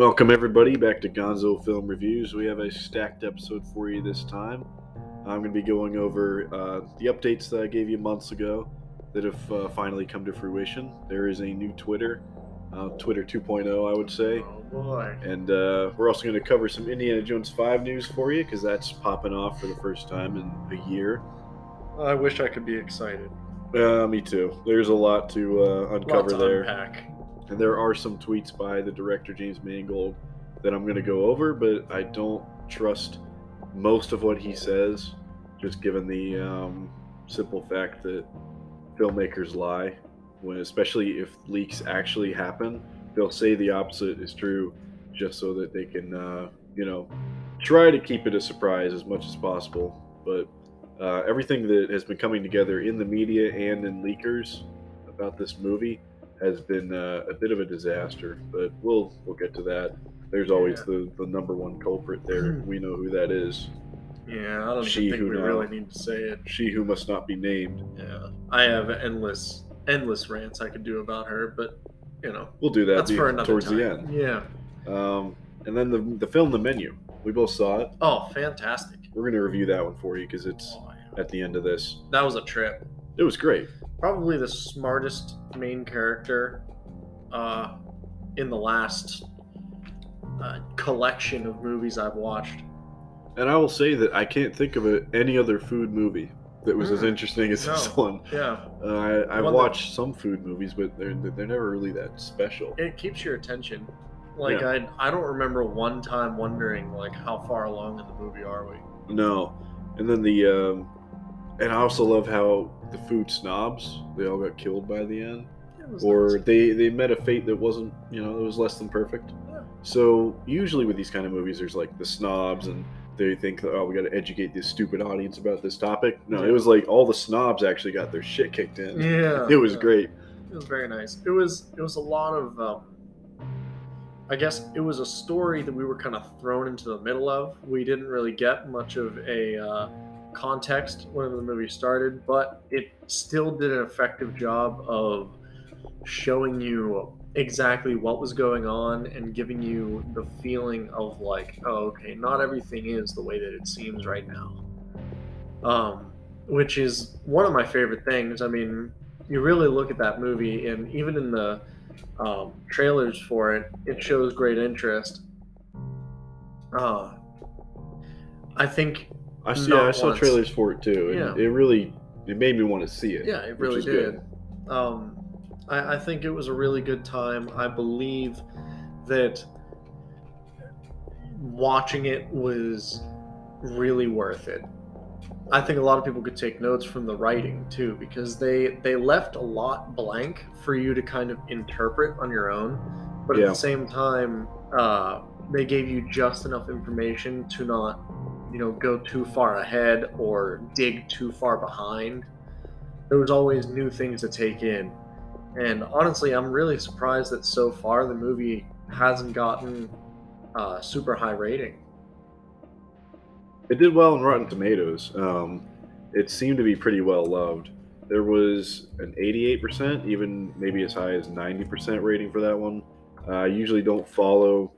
Welcome everybody back to Gonzo Film Reviews. We have a stacked episode for you this time. I'm going to be going over uh, the updates that I gave you months ago that have uh, finally come to fruition. There is a new Twitter, uh, Twitter 2.0, I would say, Oh boy. and uh, we're also going to cover some Indiana Jones 5 news for you because that's popping off for the first time in a year. I wish I could be excited. Uh, me too. There's a lot to uh, uncover Lot to there. Unpack. And there are some tweets by the director James Mangold that I'm going to go over, but I don't trust most of what he says, just given the um, simple fact that filmmakers lie. When, especially if leaks actually happen, they'll say the opposite is true, just so that they can, uh, you know, try to keep it a surprise as much as possible. But uh, everything that has been coming together in the media and in leakers about this movie has been uh, a bit of a disaster, but we'll we'll get to that. There's always Yeah. the, the number one culprit there. We know who that is. Yeah, I don't She think we really need to say it. She who must not be named. Yeah, I have endless, endless rants I could do about her, but you know, We'll do that that's be- for another towards time. the end. Yeah. Um, and then the the film, The Menu. We both saw it. Oh, fantastic. We're gonna review that one for you because it's Oh, yeah. at the end of this. That was a trip. It was great. Probably the smartest main character uh, in the last uh, collection of movies I've watched. And I will say that I can't think of a, any other food movie that was as Mm. interesting as this one. Yeah, Uh, I, I've One that- watched some food movies, but they're they're never really that special. it keeps your attention. Like I, I don't remember one time wondering like how far along in the movie are we? No, and then the um, and I also love how the food snobs they all got killed by the end, or nice. they they met a fate that wasn't you know it was less than perfect. Yeah. So usually with these kind of movies, there's like the snobs and they think oh we got to educate this stupid audience about this topic. No, it was like all the snobs actually got their shit kicked in. Yeah, It was yeah. great. It was very nice. It was it was a lot of um, I guess it was a story that we were kind of thrown into the middle of. We didn't really get much of a uh, context when the movie started, but it still did an effective job of showing you exactly what was going on and giving you the feeling of like, oh, okay, not everything is the way that it seems right now. Um, which is one of my favorite things. I mean, you really look at that movie, and even in the um, trailers for it, it shows great interest. Uh, I think, I see. Not I saw once. trailers for it too, and Yeah. it really it made me want to see it. yeah, it really did. Um, I, I think it was a really good time. I believe that watching it was really worth it. I think a lot of people could take notes from the writing too, because they they left a lot blank for you to kind of interpret on your own, but at the same time, uh, they gave you just enough information to not, you know, go too far ahead or dig too far behind. There was always new things to take in, and honestly, I'm really surprised that so far the movie hasn't gotten uh, super high rating. It did well in Rotten Tomatoes. Um, it seemed to be pretty well loved. There was an 88%, even maybe as high as 90% rating for that one. Uh, I usually don't follow,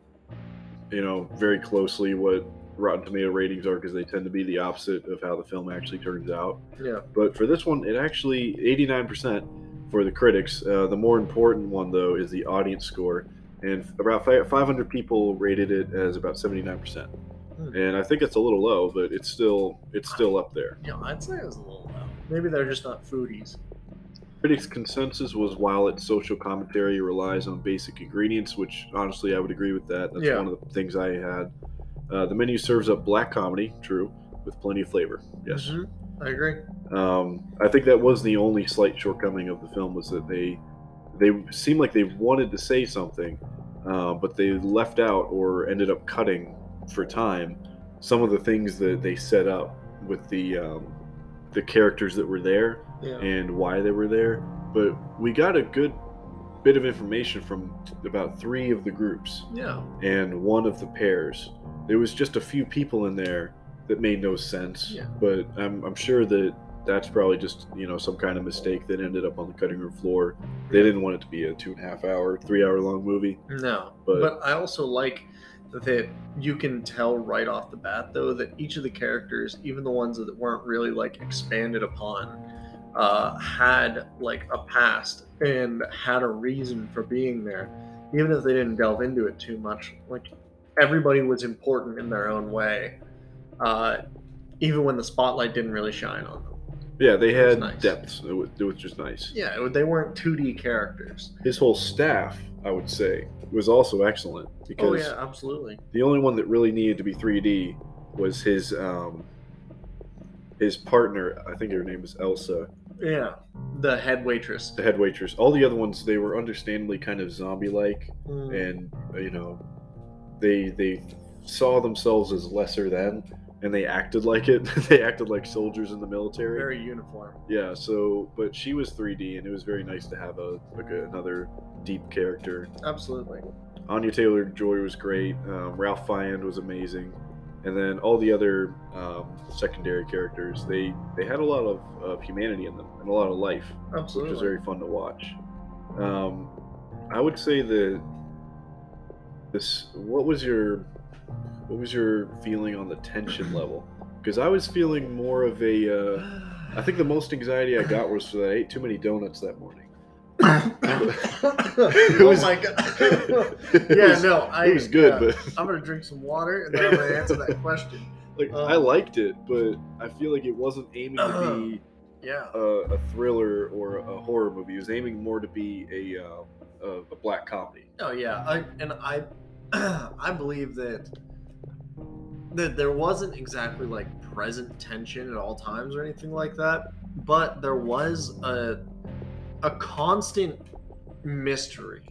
you know, very closely what Rotten Tomato ratings are because they tend to be the opposite of how the film actually turns out. Yeah. But for this one, it actually 89% for the critics. Uh, the more important one though is the audience score, and about 500 people rated it as about 79%. Hmm. And I think it's a little low, but it's still it's still up there. Yeah, I'd say it was a little low. Maybe they're just not foodies. Critics' consensus was while its social commentary relies on basic ingredients, which honestly I would agree with that. That's Yeah. one of the things I had. Uh, the menu serves up black comedy, true, with plenty of flavor. Yes. Mhm, I agree. Um, I think that was the only slight shortcoming of the film was that they they seemed like they wanted to say something, uh, but they left out or ended up cutting for time some of the things that they set up with the um, the characters that were there Yeah. and why they were there. But we got a good bit of information from about three of the groups Yeah. and one of the pairs. There was just a few people in there that made no sense. Yeah. But I'm, I'm sure that that's probably just you know some kind of mistake that ended up on the cutting room floor. They didn't want it to be a two and a half hour, three hour long movie. No, But- but, I also like that you can tell right off the bat, though, that each of the characters, even the ones that weren't really like expanded upon, uh, had like a past and had a reason for being there, even if they didn't delve into it too much. Like everybody was important in their own way, uh, even when the spotlight didn't really shine on them. Yeah, they had nice. depths, it was, it was just nice. Yeah, it- they weren't 2D characters. His whole staff, I would say, was also excellent because Oh yeah, absolutely. the only one that really needed to be 3D was his um, his partner. I think her name is Elsa, Yeah, the head waitress. the head waitress. All the other ones, they were understandably kind of zombie-like, Mm. and you know, they they saw themselves as lesser than, and they acted like it. they acted like soldiers in the military. very uniform. Yeah. So, but she was 3D, and it was very nice to have a like a, another deep character. Absolutely. Anya Taylor Joy was great. Um, Ralph Fiennes was amazing, and then all the other um, secondary characters they they had a lot of, of humanity in them and a lot of life, Absolutely. which was very fun to watch. Um, I would say that this. What was your what was your feeling on the tension level? Because I was feeling more of a. Uh, I think the most anxiety I got was that I ate too many donuts that morning. oh was- my god. Yeah, was- no, I. it was good, but I'm gonna drink some water and then I'm gonna answer that question. Like Um, I liked it, but I feel like it wasn't aiming to be Yeah. a, a thriller or a horror movie. It was aiming more to be a uh, a, a black comedy. Oh yeah, I and I I believe that that there wasn't exactly like present tension at all times or anything like that, but there was a a constant mystery.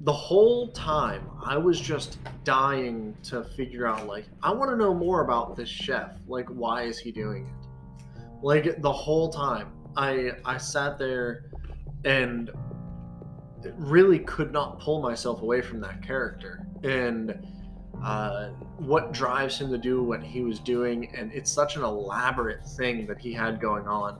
The whole time I was just dying to figure out like I want to know more about this chef. Like why is he doing it? Like the whole time I I sat there and really could not pull myself away from that character. And uh, what drives him to do what he was doing and it's such an elaborate thing that he had going on.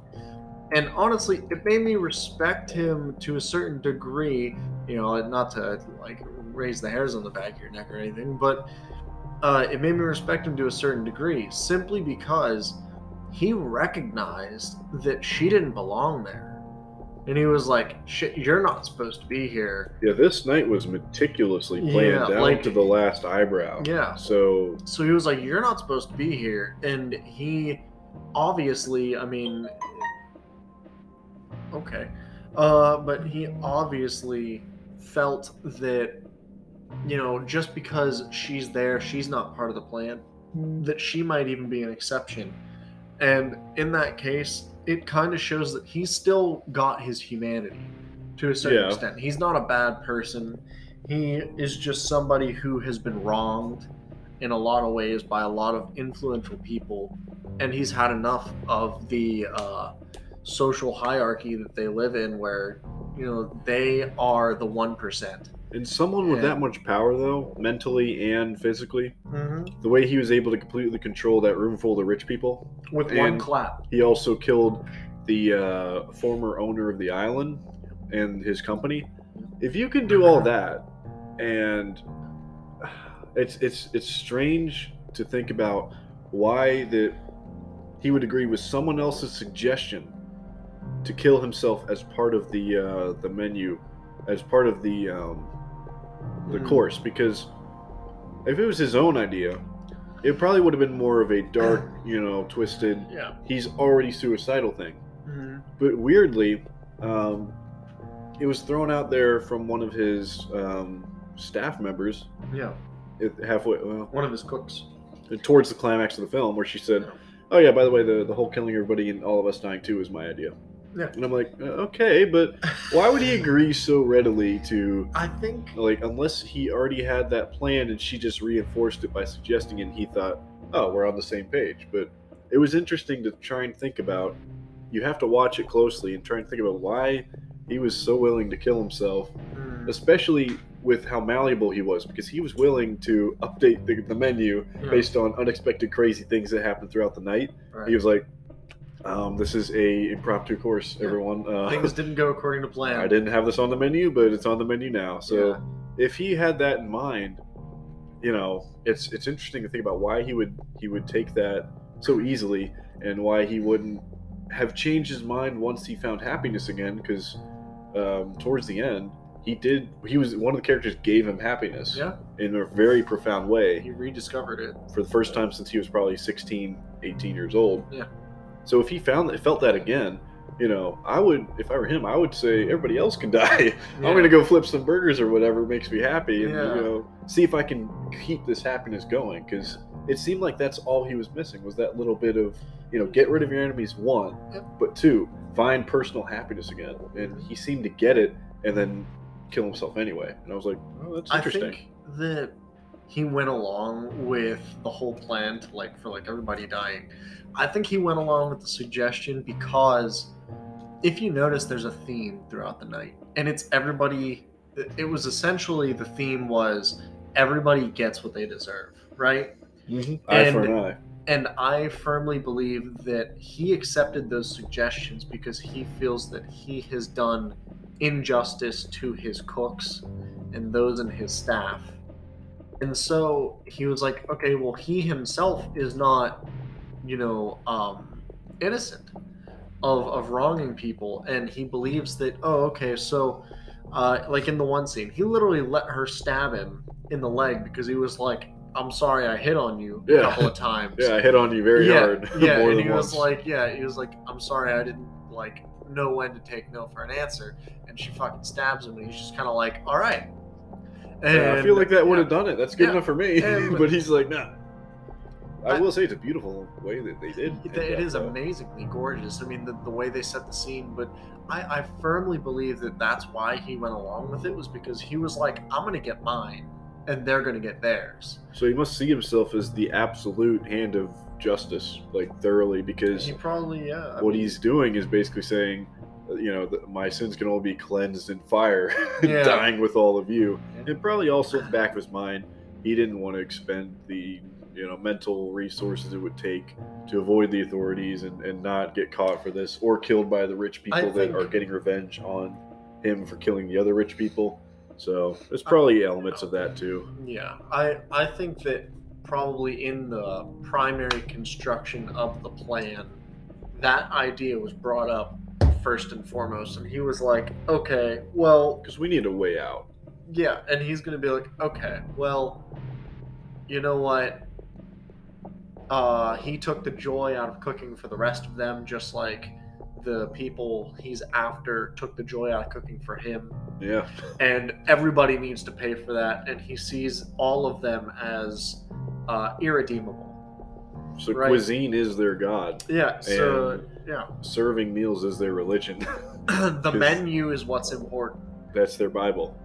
And honestly it made me respect him to a certain degree you know not to like raise the hairs on the back of your neck or anything but uh, it made me respect him to a certain degree simply because he recognized that she didn't belong there and he was like shit you're not supposed to be here. Yeah, this night was meticulously planned Yeah, down like- to the last eyebrow. yeah. So so he was like you're not supposed to be here. And he obviously i mean okay. Uh but he obviously felt that you know just because she's there she's not part of the plan that she might even be an exception. And in that case it kind of shows that he's still got his humanity to a certain Yeah. extent. He's not a bad person. He is just somebody who has been wronged in a lot of ways by a lot of influential people and he's had enough of the uh, social hierarchy that they live in where you know they are the 1% and someone with Yeah. that much power though, mentally and physically, mm-hmm. the way he was able to completely control that room full of rich people. with one clap He also killed the uh, former owner of the island and his company. If you can do all that, and it's it's it's strange to think about why that he would agree with someone else's suggestion to kill himself as part of the uh, the menu, as part of the um, the Mhm. course. Because if it was his own idea, it probably would have been more of a dark, you know, twisted yeah he's already suicidal thing. Mhm. But weirdly, um, it was thrown out there from one of his um, staff members yeah halfway well, one of his cooks towards the climax of the film, where she said, "Oh yeah, by the way, the the whole killing everybody and all of us dying too is my idea." Yeah. And I'm like, "Uh, okay, but why would he agree so readily to i think like unless he already had that plan and she just reinforced it by suggesting it and he thought oh we're on the same page but it was interesting to try and think about you have to watch it closely and try and think about why he was so willing to kill himself mm, especially with how malleable he was because he was willing to update the, the menu yeah, based on unexpected crazy things that happened throughout the night right. he was like Um, this is a impromptu course, Yeah. everyone. Uh, Things didn't go according to plan. I didn't have this on the menu, but it's on the menu now. So Yeah. if he had that in mind, you know, it's it's interesting to think about why he would he would take that so easily and why he wouldn't have changed his mind once he found happiness again. Because um, towards the end, he did. He was one of the characters gave him happiness Yeah, in a very profound way he rediscovered it. for the first time since he was probably 16, 18 years old. Yeah. So if he found that, felt that again, you know, I would, if I were him, I would say everybody else can die. Yeah. I'm gonna go flip some burgers or whatever makes me happy, and Yeah. you know, see if I can keep this happiness going. Because it seemed like that's all he was missing was that little bit of, you know, get rid of your enemies. One, Yep. but two, find personal happiness again. And he seemed to get it, and then kill himself anyway. And I was like, oh, that's I interesting. think that he went along with the whole plan to like for like everybody dying. I think he went along with the suggestion because if you notice there's a theme throughout the night and it's everybody it was essentially the theme was everybody gets what they deserve, right? Mm-hmm. Eye for an eye. And I firmly believe that he accepted those suggestions because he feels that he has done injustice to his cooks and those in his staff. And so he was like, okay, well, he himself is not, you know, um, innocent of, of wronging people. And he believes that, oh, okay, so, uh, like in the one scene, he literally let her stab him in the leg because he was like, I'm sorry I hit on you Yeah. a couple of times Yeah, I hit on you very yeah, hard. Yeah, and he was like, yeah, he was like, I'm sorry, I didn't like know when to take no for an answer, and she fucking stabs him, and he's just kind of like, all right. And Yeah, I feel like that would have done it. That's good enough for me. And- but he's like, nah. I, I- will say it's a beautiful way that they did. It, it is though. amazingly gorgeous. I mean, the, the way they set the scene, but I, I firmly believe that that's why he went along with it was because he was like, I'm gonna get mine, and they're gonna get theirs. So he must see himself as the absolute hand of justice, like thoroughly, because He probably, yeah. I what mean, he's doing is basically saying, uh, you know, my sins can only be cleansed in fire, Yeah. dying with all of you. Yeah. And probably also in the back of his mind, he didn't want to expend the you know mental resources it would take to avoid the authorities and, and not get caught for this or killed by the rich people I that think- are getting revenge on him for killing the other rich people. So there's probably elements of that too. Yeah, I I think that probably in the primary construction of the plan, that idea was brought up first and foremost, and he was like, okay, well, Because we need a way out. yeah, and he's gonna be like, okay, well, you know what? Uh, he took the joy out of cooking for the rest of them, just like the people he's after took the joy out of cooking for him Yeah. and everybody needs to pay for that and he sees all of them as uh, irredeemable So Right. cuisine is their god. yeah so yeah Serving meals is their religion. the menu is what's important That's their Bible.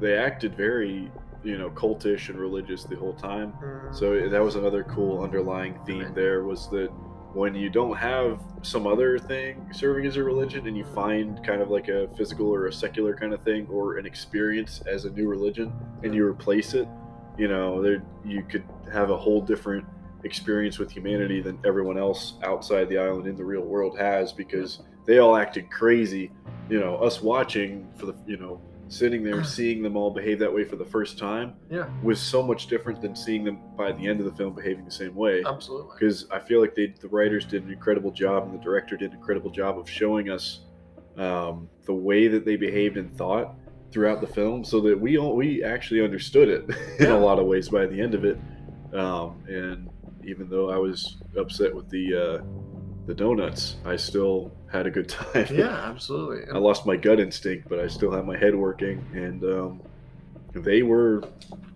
They acted very, you know, cultish and religious the whole time. Mm. So eh, that was another cool underlying theme there was that when you don't have some other thing serving as a religion and you find kind of like a physical or a secular kind of thing or an experience as a new religion and you replace it, you know, there you could have a whole different experience with humanity than everyone else outside the island in the real world has because they all acted crazy. You know, us watching for the you know sitting there seeing them all behave that way for the first time yeah was so much different than seeing them by the end of the film behaving the same way. absolutely Because I feel like they, the writers did an incredible job and the director did an incredible job of showing us um, the way that they behaved and thought throughout the film, so that we all, we actually understood it in Yeah. a lot of ways by the end of it. Um, and even though I was upset with the uh, the donuts, I still had a good time. yeah absolutely I lost my gut instinct, but I still had my head working, and um, they were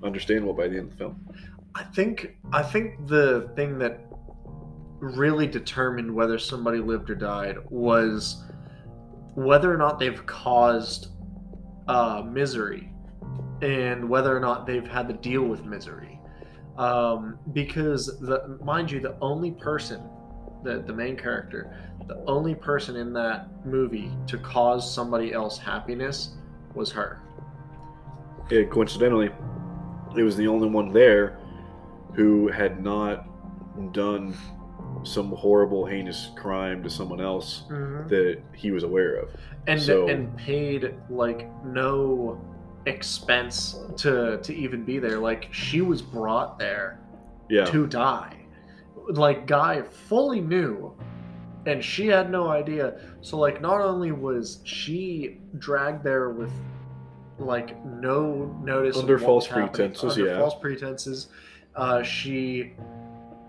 understandable by the end of the film. I think I think the thing that really determined whether somebody lived or died was whether or not they've caused uh, misery and whether or not they've had to deal with misery. Um, because the mind you, the only person, the the main character, the only person in that movie to cause somebody else happiness was her. Yeah, coincidentally, it was the only one there who had not done some horrible, heinous crime to someone else Mhm. that he was aware of. and So- and paid like no expense to to even be there. Like she was brought there Yeah, to die. Like Guy fully knew, and she had no idea. So like, not only was she dragged there with like no notice Under false pretenses, under yeah. false pretenses, uh, she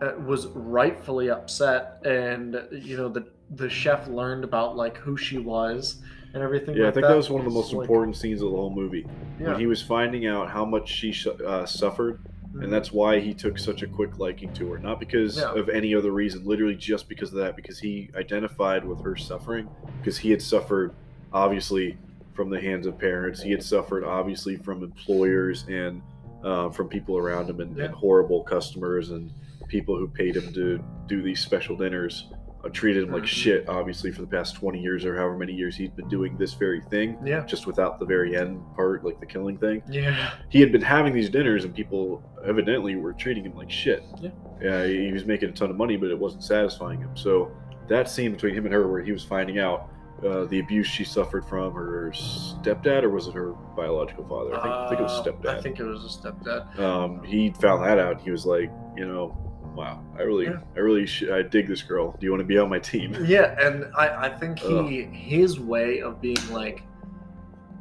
uh, was rightfully upset, and you know the the chef learned about like who she was and everything. yeah. I think that was one of the most like- important scenes of the whole movie Yeah. when he was finding out how much she uh, suffered. And that's why he took such a quick liking to her. Not because Yeah. of any other reason, literally just because of that. Because he identified with her suffering, because he had suffered, obviously, from the hands of parents. He had suffered, obviously, from employers and uh, from people around him, and, Yeah. and horrible customers and people who paid him to do these special dinners. Uh, treated him like Mhm. shit, obviously, for the past 20 years or however many years he's been doing this very thing, yeah. just without the very end part, like the killing thing Yeah. he had been having these dinners and people evidently were treating him like shit. Yeah. Yeah, he was making a ton of money, but it wasn't satisfying him. So that scene between him and her, where he was finding out uh, the abuse she suffered from her stepdad, or was it her biological father? I think, I think it was Uh, stepdad. I think it was a stepdad. um, he found that out. And he was like, you know, wow, I really, Yeah. I really, sh- I dig this girl. Do you want to be on my team? Yeah, and I, I think he his way of being like,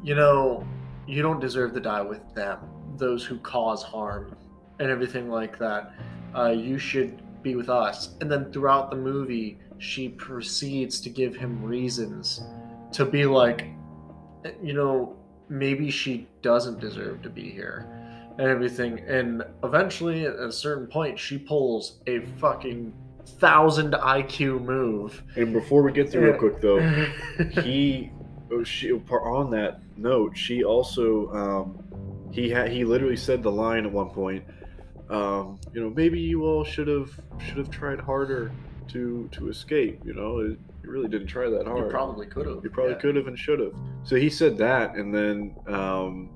you know, you don't deserve to die with them, those who cause harm and everything like that. Uh, you should be with us. And then throughout the movie, she proceeds to give him reasons to be like, you know, maybe she doesn't deserve to be here and everything. And eventually, at a certain point, she pulls a fucking thousand IQ move. And before we get through real quick though, he oh, she on that note she also um he had he literally said the line at one point um you know maybe you all should have should have tried harder to to escape you know it, you really didn't try that hard. You probably could have. you probably could have and should have so he said that and then um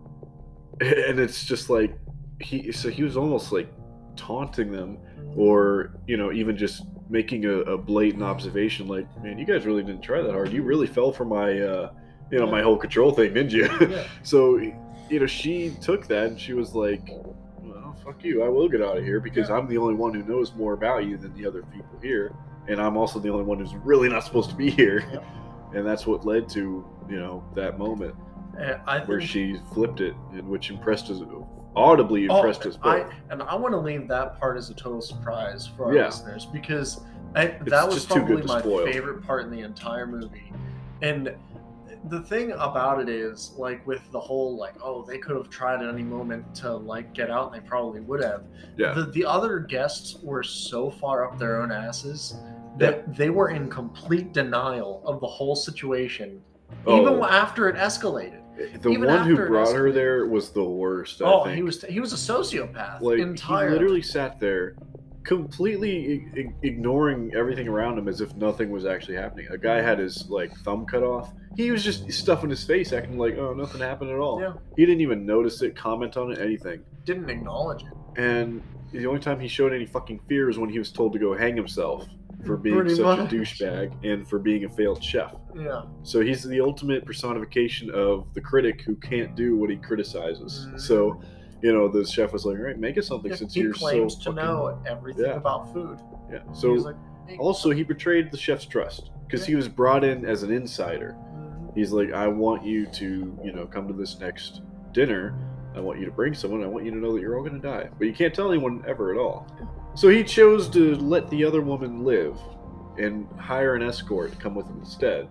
and it's just like he so he was almost like taunting them or you know even just making a, a blatant observation like man you guys really didn't try that hard. You really fell for my uh you know my whole control thing didn't you? Yeah. so you know she took that and she was like well fuck you. I will get out of here because Yeah. i'm the only one who knows more about you than the other people here and i'm also the only one who's really not supposed to be here. And that's what led to you know that moment Uh, think, where she flipped it and which impressed us audibly Oh, impressed us both I, and I want to leave that part as a total surprise for our Yeah. listeners because I, that was just too good probably my spoil. favorite part in the entire movie. And the thing about it is, like, with the whole, like, oh, they could have tried at any moment to, like, get out, and they probably would have. Yeah. The, the other guests were so far up their own asses that they were in complete denial of the whole situation, oh. even Oh. after it escalated. The Even one who brought her there was the worst. I oh, he was he was a sociopath like entirely. he literally sat there, completely i- ignoring everything around him as if nothing was actually happening. A guy had his like thumb cut off. He was just stuffing his face, acting like oh nothing happened at all. Yeah. He didn't even notice it, comment on it, anything. didn't acknowledge it. And the only time he showed any fucking fear was when he was told to go hang himself for being Pretty such much. a douchebag and for being a failed chef. Yeah. So he's the ultimate personification of the critic who can't do what he criticizes. Mhm. So, you know, the chef was like, "All right, make us something Yeah, since he you're claims so to fucking-" know everything Yeah. about food. Yeah. He's So like, "Hey, also he betrayed the chef's trust because he was brought in as an insider. mhm, He's like, "I want you to, you know, come to this next dinner. I want you to bring someone. I want you to know that you're all going to die, but you can't tell anyone ever at all." So he chose to let the other woman live and hire an escort to come with him instead.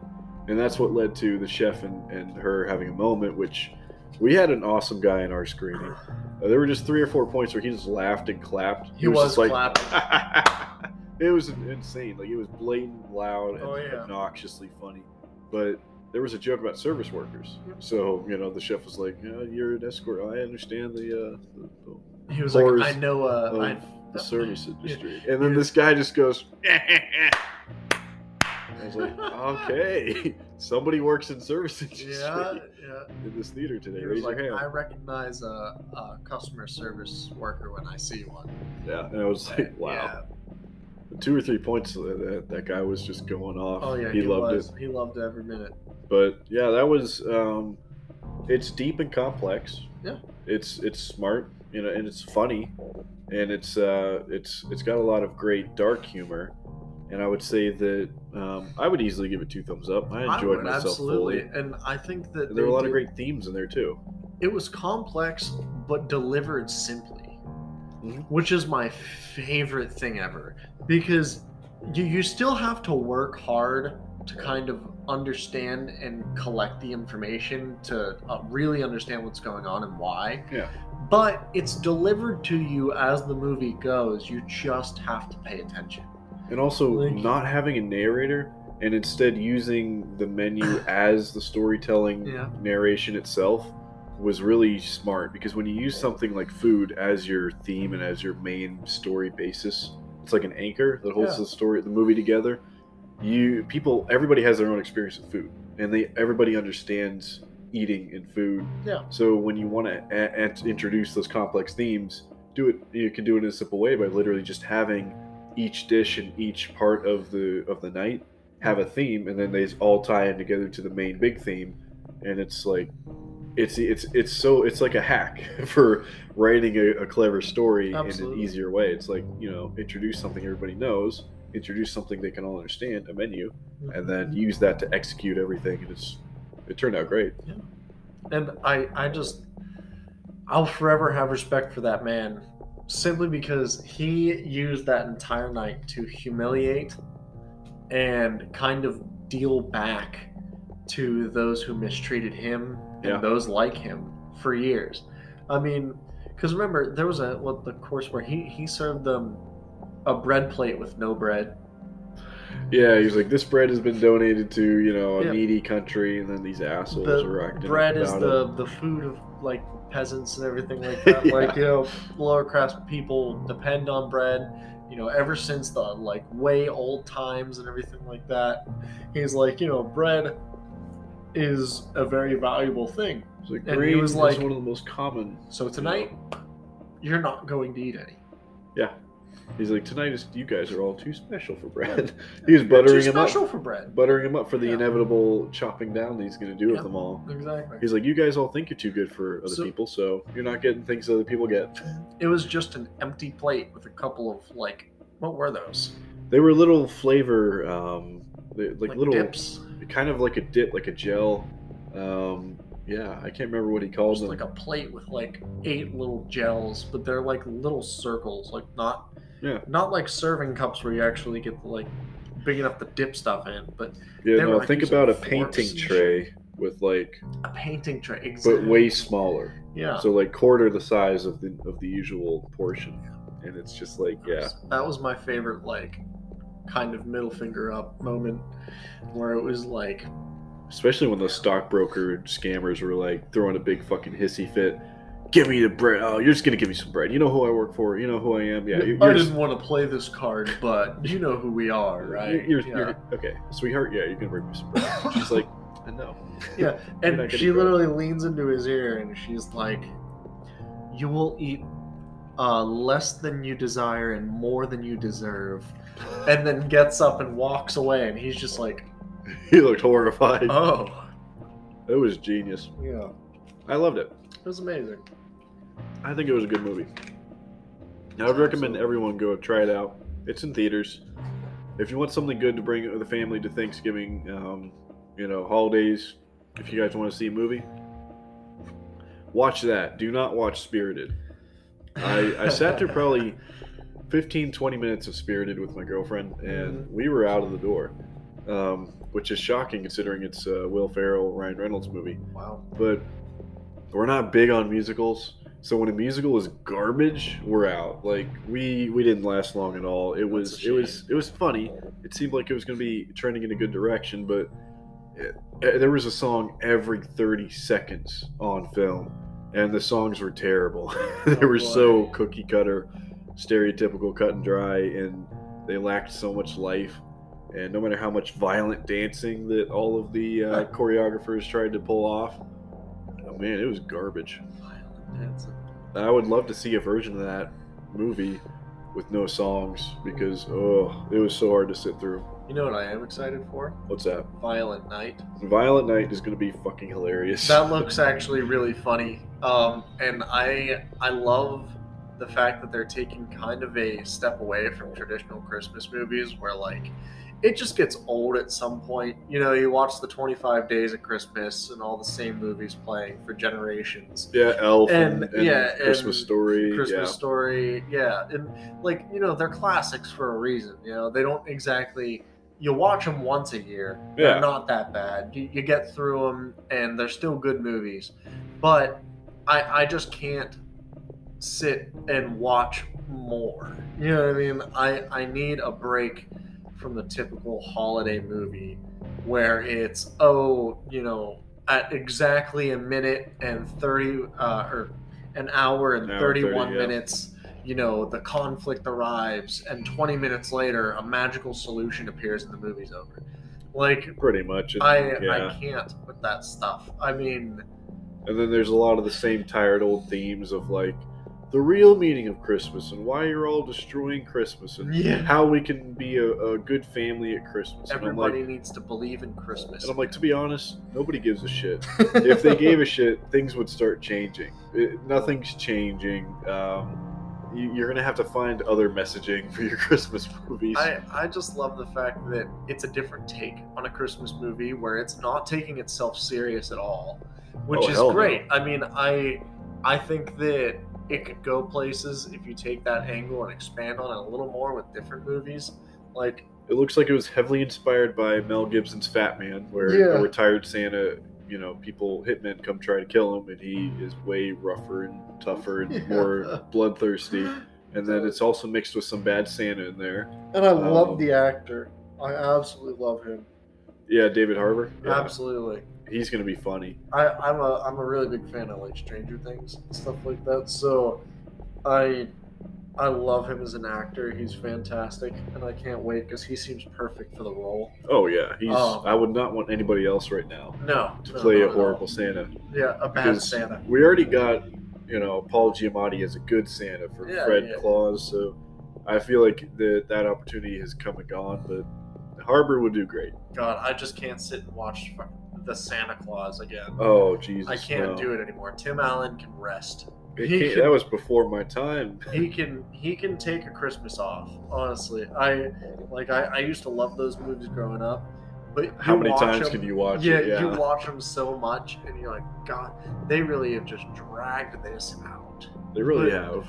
And that's what led to the chef and, and her having a moment, which we had an awesome guy in our screening. Uh, there were just three or four points where he just laughed and clapped. He was just like, clapping. it was insane. Like it was blatant, loud, and Oh, yeah. obnoxiously funny. But there was a joke about service workers. So you know, the chef was like, yeah, "You're an escort. I understand the uh, the, the, He was like, I know. Uh, the service industry." And then this guy just goes. I was like, okay, somebody works in service industry yeah, yeah. in this theater today. He was Raise like, your I recognize a, a customer service worker when I see one. Yeah, and I was like, wow. Yeah. two or three points that that guy was just going off. Oh yeah, he, loved was. it. He loved every minute. But yeah, that was. Um, it's deep and complex. Yeah. It's it's smart, you know, and it's funny, and it's uh, it's it's got a lot of great dark humor, and I would say that um, I would easily give it two thumbs up. I enjoyed would, myself absolutely, fully. and I think that there were a lot of great themes in there too. It was complex, but delivered simply, Mhm. which is my favorite thing ever. Because you you still have to work hard to kind of understand and collect the information to uh, really understand what's going on and why. Yeah. But it's delivered to you as the movie goes. You just have to pay attention. And also Like- not having a narrator and instead using the menu as the storytelling Yeah. narration itself was really smart because when you use something like food as your theme and as your main story basis, it's like an anchor that holds Yeah. the story, the movie together. You people, everybody has their own experience with food, and they everybody understands eating and food. Yeah. So when you want to a- a- introduce those complex themes, do it. You can do it in a simple way by literally just having each dish and each part of the of the night have a theme, and then they all tie in together to the main big theme, and it's like it's it's it's so it's like a hack for writing a, a clever story in an easier way. It's like you know introduce something everybody knows, introduce something they can all understand, a menu, and mhm. then use that to execute everything, and it's it turned out great. Yeah. and I I just I'll forever have respect for that man simply because he used that entire night to humiliate and kind of deal back to those who mistreated him and Yeah. those like him for years. I mean, because remember there was a what the course where he he served them a bread plate with no bread. Yeah, he was like, this bread has been donated to you know a Yeah. needy country, and then these assholes the are acting bread is the it. the food of like peasants and everything like that like you know lower class people depend on bread you know ever since the like way old times and everything like that he's like you know bread is a very valuable thing It's like and he was is like- one of the most common. so tonight you're not going to eat any Yeah, he's like tonight is you guys are all too special for bread. he was buttering him up, special for bread buttering him up for the Yeah. inevitable chopping down that he's going to do Yeah. with them all. exactly He's like, you guys all think you're too good for other So- people, so you're not getting things other people get. it was just an empty plate with a couple of like what were those They were little flavor, um, they, like, little dips kind of like a dip, like a gel. Um, yeah, I can't remember what he calls them. like a plate with like eight little gels, but they're like little circles, like not Yeah. not like serving cups where you actually get the like big enough to dip stuff in, but yeah, they were, no, like, think about a painting tray with like, a painting tray. but way smaller. Yeah. So like quarter the size of the of the usual portion, and it's just like yeah, That was my favorite like kind of middle finger up moment where it was like especially when those stockbroker scammers were like throwing a big fucking hissy fit. Give me the bread. Oh, you're just gonna give me some bread. You know who I work for. You know who I am. Yeah, you're, I you're, didn't want to play this card, but you know who we are, right? You're, yeah. you're- okay, sweetheart. Yeah, you're gonna bring me some bread. She's like, I know. Yeah, and she bread. literally leans into his ear and she's like, "You will eat uh, less than you desire and more than you deserve," and then gets up and walks away. And he's just like, He looked horrified. "Oh, It was genius. yeah, I loved it. it was amazing." I think it was a good movie. I would recommend everyone go try it out. It's in theaters. If you want something good to bring the family to Thanksgiving, um, you know, holidays, if you guys want to see a movie, watch that. Do not watch Spirited. I, I sat through probably 15, 20 minutes of Spirited with my girlfriend, and Mhm. we were out of the door, um, which is shocking considering it's a Will Ferrell, Ryan Reynolds movie wow. but we're not big on musicals. So when a musical is garbage, we're out. Like we we didn't last long at all. It was it was it was funny. It seemed like it was going to be trending in a good direction, but it, eh, there was a song every 30 seconds on film, and the songs were terrible. they Oh, were so cookie cutter, stereotypical, cut and dry, and they lacked so much life. And no matter how much violent dancing that all of the uh, choreographers tried to pull off, oh man, it was garbage. I would love to see a version of that movie with no songs because oh, it was so hard to sit through. You know what I am excited for? What's that? Violent Night. Violent Night is going to be fucking hilarious. That looks actually really funny. Um, and I I love the fact that they're taking kind of a step away from traditional Christmas movies where like it just gets old at some point. You know, you watch the 25 Days of Christmas and all the same movies playing for generations. yeah, Elf and, And- and yeah, Christmas and Story. Christmas yeah. Story, yeah, and like you know, they're classics for a reason. You know, they don't exactly. You watch them once a year. Yeah. They're not that bad. You, you get through them, and they're still good movies. But I, I just can't sit and watch more. You know what I mean? I, I need a break from the typical holiday movie where it's oh, you know, at exactly a minute and thirty uh, or an hour and An hour and 30, thirty-one yeah. minutes. You know, the conflict arrives, and 20 minutes later, a magical solution appears, and the movie's over. Like, Pretty much. I yeah. I can't with that stuff. I mean, And then there's a lot of the same tired old themes of like the real meaning of Christmas and why you're all destroying Christmas and Yeah. how we can be a, a good family at Christmas. And like, everybody needs to believe in Christmas. and I'm like, to be honest, nobody gives a shit. if they gave a shit, things would start changing. It, nothing's changing. Um, you, you're gonna have to find other messaging for your Christmas movies. I, I just love the fact that it's a different take on a Christmas movie where it's not taking itself serious at all, which Oh, is hell no. great. I mean, I I think that it could go places if you take that angle and expand on it a little more with different movies. Like, It looks like it was heavily inspired by Mel Gibson's Fat Man, where Yeah. a retired Santa, you know, people hitmen come try to kill him, and he mm. is way rougher and tougher and Yeah. more bloodthirsty. And then it's also mixed with some bad Santa in there. and I love um, the actor. I absolutely love him. Yeah, David Harbour. Yeah, Absolutely. He's gonna be funny. I, I'm a I'm a really big fan of like Stranger Things and stuff like that. So I I love him as an actor. He's fantastic, and I can't wait because he seems perfect for the role. Oh yeah, he's. Oh. I would not want anybody else right now No, to no, play not a horrible all. Santa. Yeah, a bad Santa. we already got, you know, Paul Giamatti as a good Santa for Yeah, Fred yeah. Claus, so I feel like that that opportunity has come and gone. But Harbour would do great. God, I just can't sit and watch the Santa Claus again. Oh Jesus, I can't no. do it anymore. Tim Allen can rest. He can't- that was before my time. He can he can take a Christmas off. Honestly, I like I, I used to love those movies growing up. But How many times them- can you watch yeah, it? Yeah, you watch them so much, and you're like, God, they really have just dragged this out. they really but- have.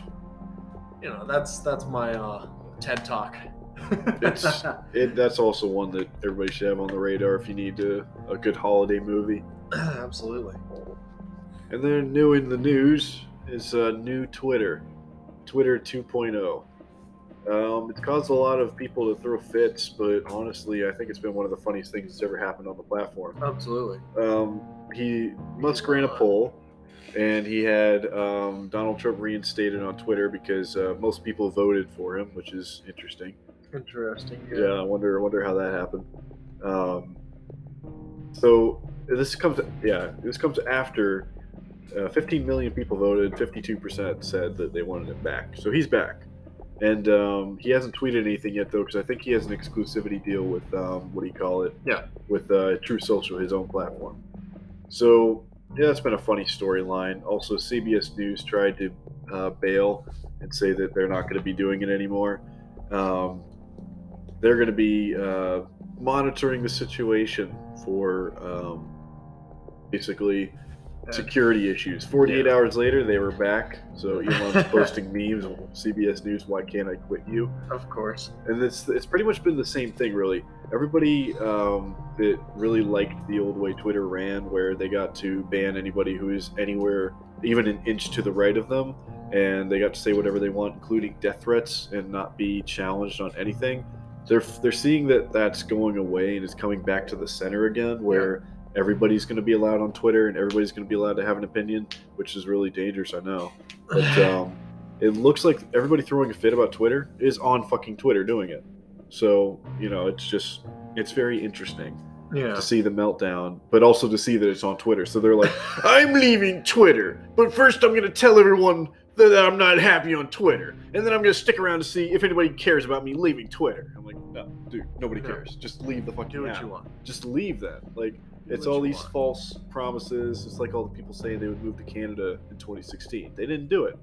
You know, that's that's my uh, TED talk. It's it. That's also one that everybody should have on the radar if you need a, a good holiday movie. absolutely. And then new in the news is uh, new Twitter, Twitter 2.0. Um, it's caused a lot of people to throw fits, but honestly, I think it's been one of the funniest things that's ever happened on the platform. Absolutely. Um, he Musk ran a poll, and he had um, Donald Trump reinstated on Twitter because uh, most people voted for him, which is interesting. Interesting. Yeah, I wonder I wonder how that happened. Um, so this comes yeah this comes after uh, 15 million people voted. 52 percent said that they wanted him back. So he's back, and um, he hasn't tweeted anything yet though because I think he has an exclusivity deal with um, what do you call it? Yeah. with uh, Truth Social, his own platform. So yeah, that's been a funny storyline. Also, CBS News tried to uh, bail and say that they're not going to be doing it anymore. Um, they're going to be uh, monitoring the situation for um, basically security issues. 48 Yeah. hours later, they were back. So Elon's posting memes. CBS News, why can't I quit you? Of course. and it's it's pretty much been the same thing really everybody um, that really liked the old way twitter ran where they got to ban anybody who is anywhere even an inch to the right of them and they got to say whatever they want including death threats and not be challenged on anything they're they're seeing that that's going away and it's coming back to the center again where everybody's going to be allowed on twitter and everybody's going to be allowed to have an opinion which is really dangerous i know but um, it looks like everybody throwing a fit about Twitter is on fucking Twitter doing it. So you know, it's just it's very interesting yeah. to see the meltdown, but also to see that it's on Twitter. So they're like, "I'm leaving Twitter, but first I'm going to tell everyone that I'm not happy on Twitter, and then I'm gonna stick around to see if anybody cares about me leaving Twitter. I'm like, no, dude, nobody No. cares. Just leave the fucking Do what app. you want. Just leave that. Like, Do it's all these want. false promises. It's like all the people saying they would move to Canada in 2016. They didn't do it.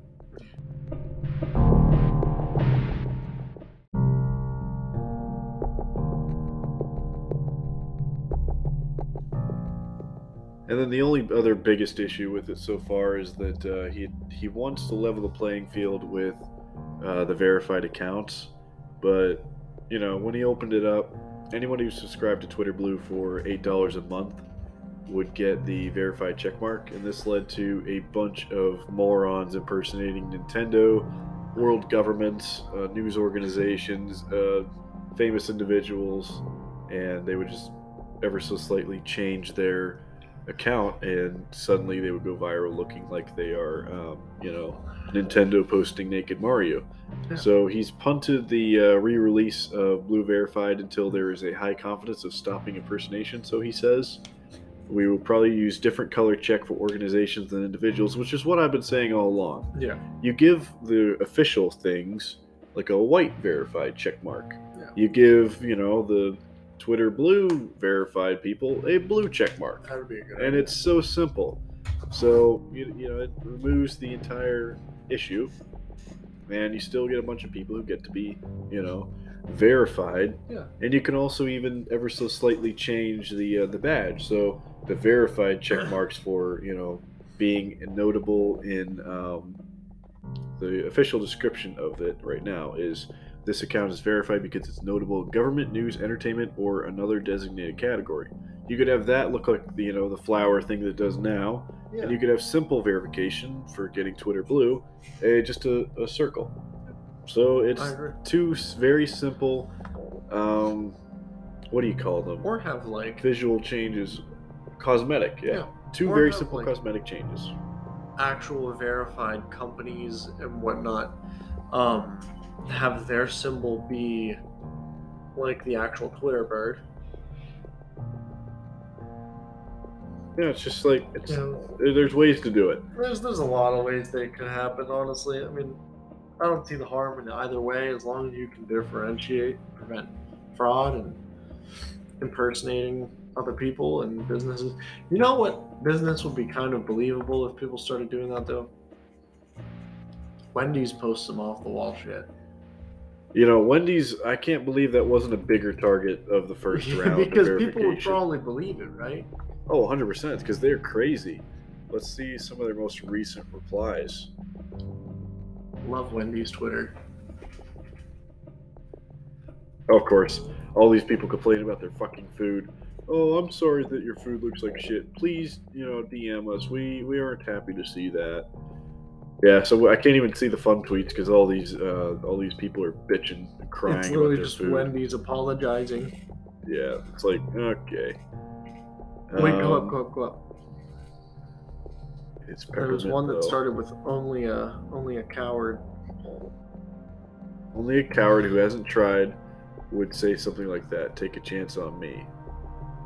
And then the only other biggest issue with it so far is that uh, he he wants to level the playing field with uh, the verified accounts, but you know when he opened it up, anyone who subscribed to Twitter Blue for eight dollars a month would get the verified checkmark, and this led to a bunch of morons impersonating Nintendo, world governments, uh, news organizations, uh, famous individuals, and they would just ever so slightly change their account, and suddenly they would go viral looking like they are, um, you know, Nintendo posting naked Mario. Yeah. So he's punted the uh, re-release of Blue Verified until there is a high confidence of stopping impersonation. So he says. We will probably use different color check for organizations than individuals, which is what I've been saying all along. Yeah. You give the official things like a white verified check mark. Yeah. You give, you know, the Twitter blue verified people a blue check mark. That would be a good And idea. it's so simple. So, you, you know, it removes the entire issue. And you still get a bunch of people who get to be, you know, verified. Yeah. And you can also even ever so slightly change the uh, the badge. So the verified check marks for you know being notable in um, the official description of it right now is this account is verified because it's notable in government, news, entertainment, or another designated category. You could have that look like the you know the flower thing that it does now, Yeah. and you could have simple verification for getting Twitter blue, eh, just a, a circle. So it's two very simple um what do you call them Or have like visual changes cosmetic yeah, Yeah. two Or very simple like- cosmetic changes actual verified companies and whatnot um, have their symbol be like the actual Twitter bird. yeah it's just like it's Yeah. there's ways to do it There's there's a lot of ways they could happen. Honestly, I mean, I don't see the harm in either way as long as you can differentiate, prevent fraud and impersonating other people and businesses. You know what business would be kind of believable if people started doing that though? Wendy's posts some off the wall shit. You know wendy's i can't believe that wasn't a bigger target of the first round because people would probably believe it, right? oh 100% because they're crazy. Let's see some of their most recent replies. Love Wendy's Twitter. of course all these people complaining about their fucking food. Oh i'm sorry that your food looks like shit. Please you know dm us. We we aren't happy to see that yeah so i can't even see the fun tweets because all these uh all these people are bitching and crying it's literally just food Wendy's apologizing. yeah it's like okay Wait, go up, Um, go up, go up. it's There was one that though. started with only a only a coward. only a coward who hasn't tried would say something like that take a chance on me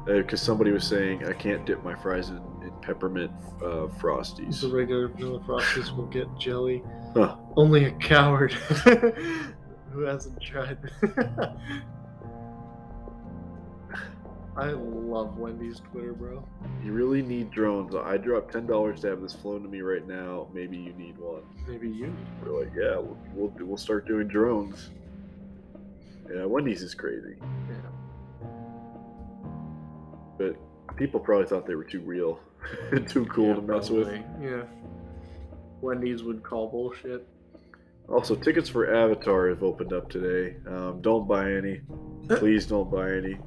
because somebody was saying i can't dip my fries in peppermint uh, frosties The regular vanilla frosties will get jelly. Huh. Only a coward who hasn't tried. I love Wendy's Twitter, bro. You really need drones. I dropped ten dollars to have this flown to me right now. Maybe you need one. Maybe you. We're like, yeah, we'll we'll, do- we'll start doing drones. Yeah, Wendy's is crazy, Yeah. but people probably thought they were too real, too cool Yeah, to mess with. Yeah. Wendy's would call bullshit. Also, tickets for Avatar have opened up today. Um, don't buy any. Please don't buy any.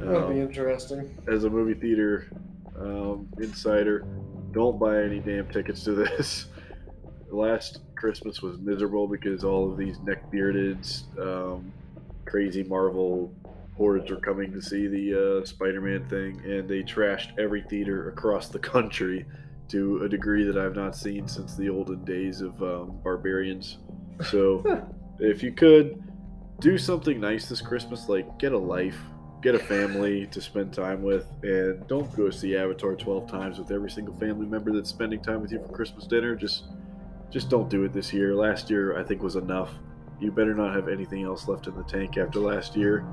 That'd be Um, interesting. as a movie theater um, insider, don't buy any damn tickets to this. Last Christmas was miserable because all of these neck bearded, um, crazy Marvel hordes were coming to see the uh, Spider Man thing, and they trashed every theater across the country to a degree that I've not seen since the olden days of um, Barbarians. So, if you could do something nice this Christmas, like get a life, get a family to spend time with, and don't go see Avatar 12 times with every single family member that's spending time with you for Christmas dinner. Just just don't do it this year. Last year, I think, was enough. You better not have anything else left in the tank after last year.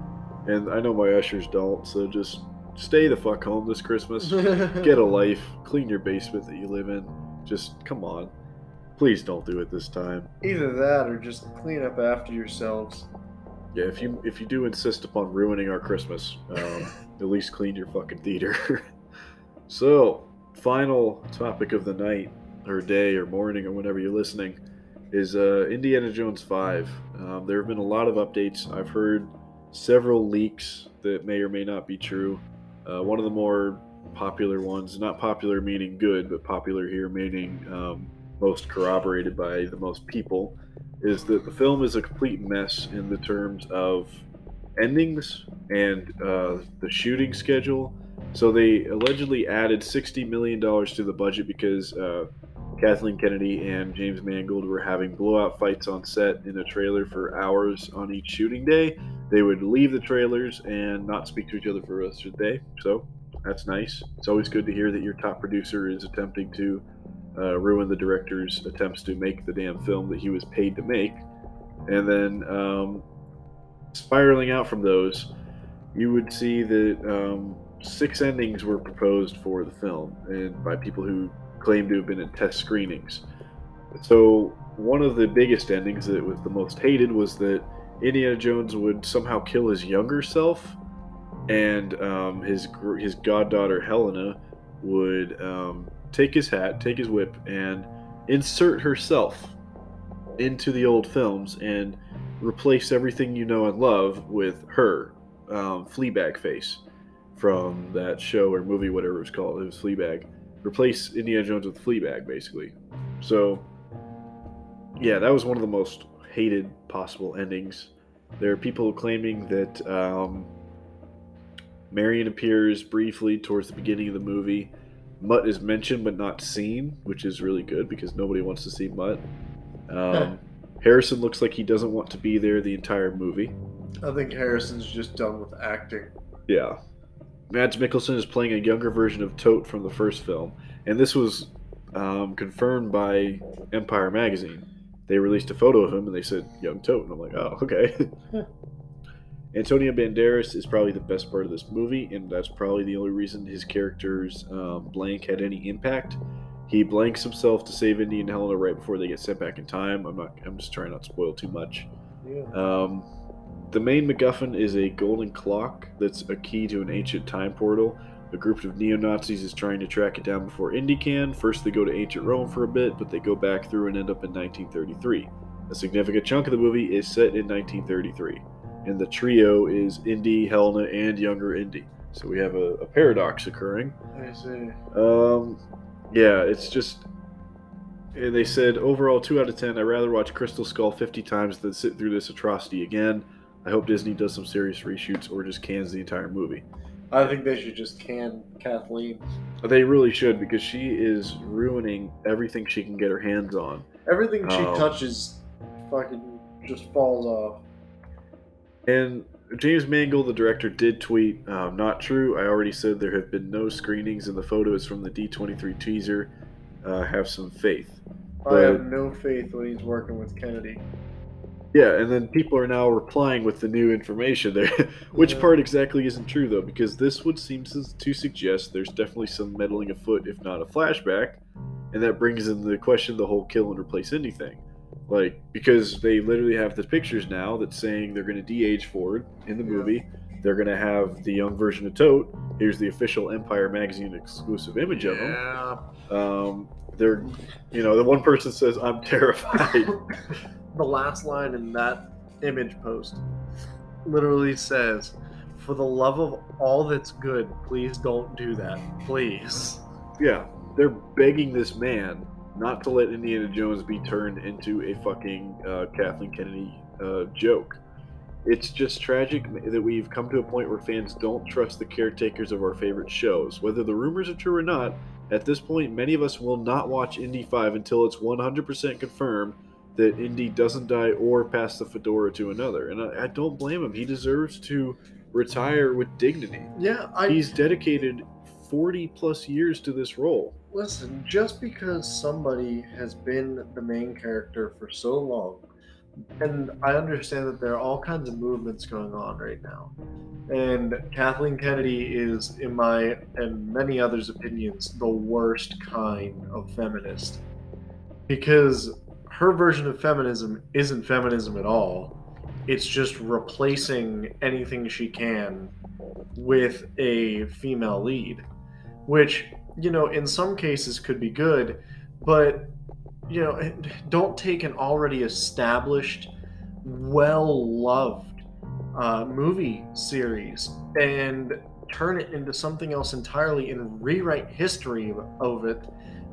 And I know my ushers don't, so just stay the fuck home this Christmas. Get a life. Clean your basement that you live in. Just come on. Please don't do it this time. Either that or just clean up after yourselves. Yeah, if you if you do insist upon ruining our Christmas, um, at least clean your fucking theater. so, final topic of the night or day or morning or whenever you're listening is uh, Indiana Jones 5. Um, there have been a lot of updates. I've heard several leaks that may or may not be true. Uh, one of the more popular ones, not popular meaning good, but popular here meaning um, most corroborated by the most people, is that the film is a complete mess in the terms of endings and uh, the shooting schedule. So they allegedly added $60 million to the budget because uh, Kathleen Kennedy and James Mangold were having blowout fights on set in a trailer for hours on each shooting day. They would leave the trailers and not speak to each other for the rest of the day. So that's nice. It's always good to hear that your top producer is attempting to uh, ruin the director's attempts to make the damn film that he was paid to make. And then um, spiraling out from those, you would see that um, six endings were proposed for the film, and by people who claim to have been in test screenings. So one of the biggest endings that was the most hated was that Indiana Jones would somehow kill his younger self, and um, his his goddaughter Helena would um, take his hat, take his whip, and insert herself into the old films and replace everything you know and love with her, um, Fleabag face from that show or movie, whatever it was called. It was Fleabag. Replace Indiana Jones with Fleabag, basically. So, yeah, that was one of the most hated possible endings. There are people claiming that um, Marion appears briefly towards the beginning of the movie Mutt is mentioned but not seen, which is really good because nobody wants to see Mutt. Um, Harrison looks like he doesn't want to be there the entire movie. I think Harrison's just done with acting. Yeah. Mads Mikkelsen is playing a younger version of Toht from the first film, and this was um, confirmed by Empire Magazine. They released a photo of him and they said young Toht, and I'm like, oh, okay. Antonio Banderas is probably the best part of this movie, and that's probably the only reason his character's um, blank had any impact. He blanks himself to save Indy and Helena right before they get sent back in time. I'm not. I'm just trying not to spoil too much. Yeah. Um, the main MacGuffin is a golden clock that's a key to an ancient time portal. A group of neo Nazis is trying to track it down before Indy can. First, they go to ancient Rome for a bit, but they go back through and end up in 1933. A significant chunk of the movie is set in 1933 and the trio is Indy, Helena, and younger Indy. So we have a, a paradox occurring. I see. Um, yeah, it's just. And they said overall two out of ten. I'd rather watch Crystal Skull fifty times than sit through this atrocity again. I hope Disney does some serious reshoots or just cans the entire movie. I think they should just can Kathleen. They really should because she is ruining everything she can get her hands on. Everything she Oh. touches fucking just falls off. And James Mangold, the director, did tweet, um, "Not true. I already said there have been no screenings, and the photos from the D23 teaser uh, have some faith." I have no faith when he's working with Kennedy. Yeah, and then people are now replying with the new information there. Which Yeah. part exactly isn't true, though? Because this would seem to, suggest there's definitely some meddling afoot, if not a flashback. And that brings in the question the whole kill and replace anything. Like, because they literally have the pictures now that's saying they're going to de age Ford in the Yeah. movie. They're going to have the young version of Toht. Here's the official Empire Magazine exclusive image of him. Yeah. Um, they're, you know, the one person says, I'm terrified. the last line in that image post literally says, "For the love of all that's good, please don't do that, please." Yeah, they're begging this man not to let Indiana Jones be turned into a fucking uh, Kathleen Kennedy uh, joke. It's just tragic that we've come to a point where fans don't trust the caretakers of our favorite shows. Whether the rumors are true or not, at this point, many of us will not watch Indy 5 until it's 100% confirmed that Indy doesn't die or pass the fedora to another. And I, I don't blame him. He deserves to retire with dignity. Yeah, I He's dedicated 40 plus years to this role. listen, just because somebody has been the main character for so long, and I understand that there are all kinds of movements going on right now. And Kathleen Kennedy is, in my and many others' opinions, the worst kind of feminist. Because her version of feminism isn't feminism at all. It's just replacing anything she can with a female lead, which, you know, in some cases could be good, but, you know, don't take an already established, well loved uh, movie series and turn it into something else entirely and rewrite history of it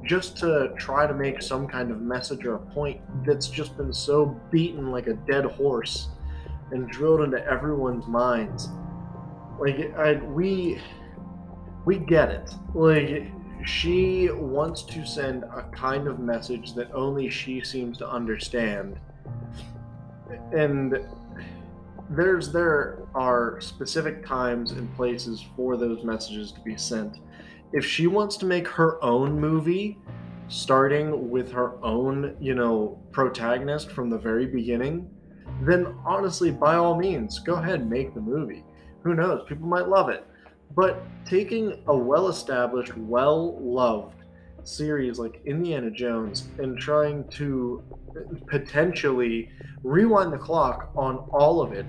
just to try to make some kind of message or a point that's just been so beaten like a dead horse and drilled into everyone's minds. Like I, we we get it. Like she wants to send a kind of message that only she seems to understand. And there's there are specific times and places for those messages to be sent if she wants to make her own movie starting with her own you know protagonist from the very beginning then honestly by all means go ahead and make the movie who knows? People might love it. But taking a well established, well loved series like Indiana Jones and trying to potentially rewind the clock on all of it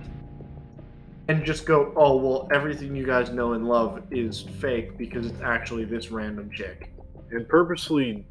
and just go, oh, well, everything you guys know and love is fake because it's actually this random chick. And purposely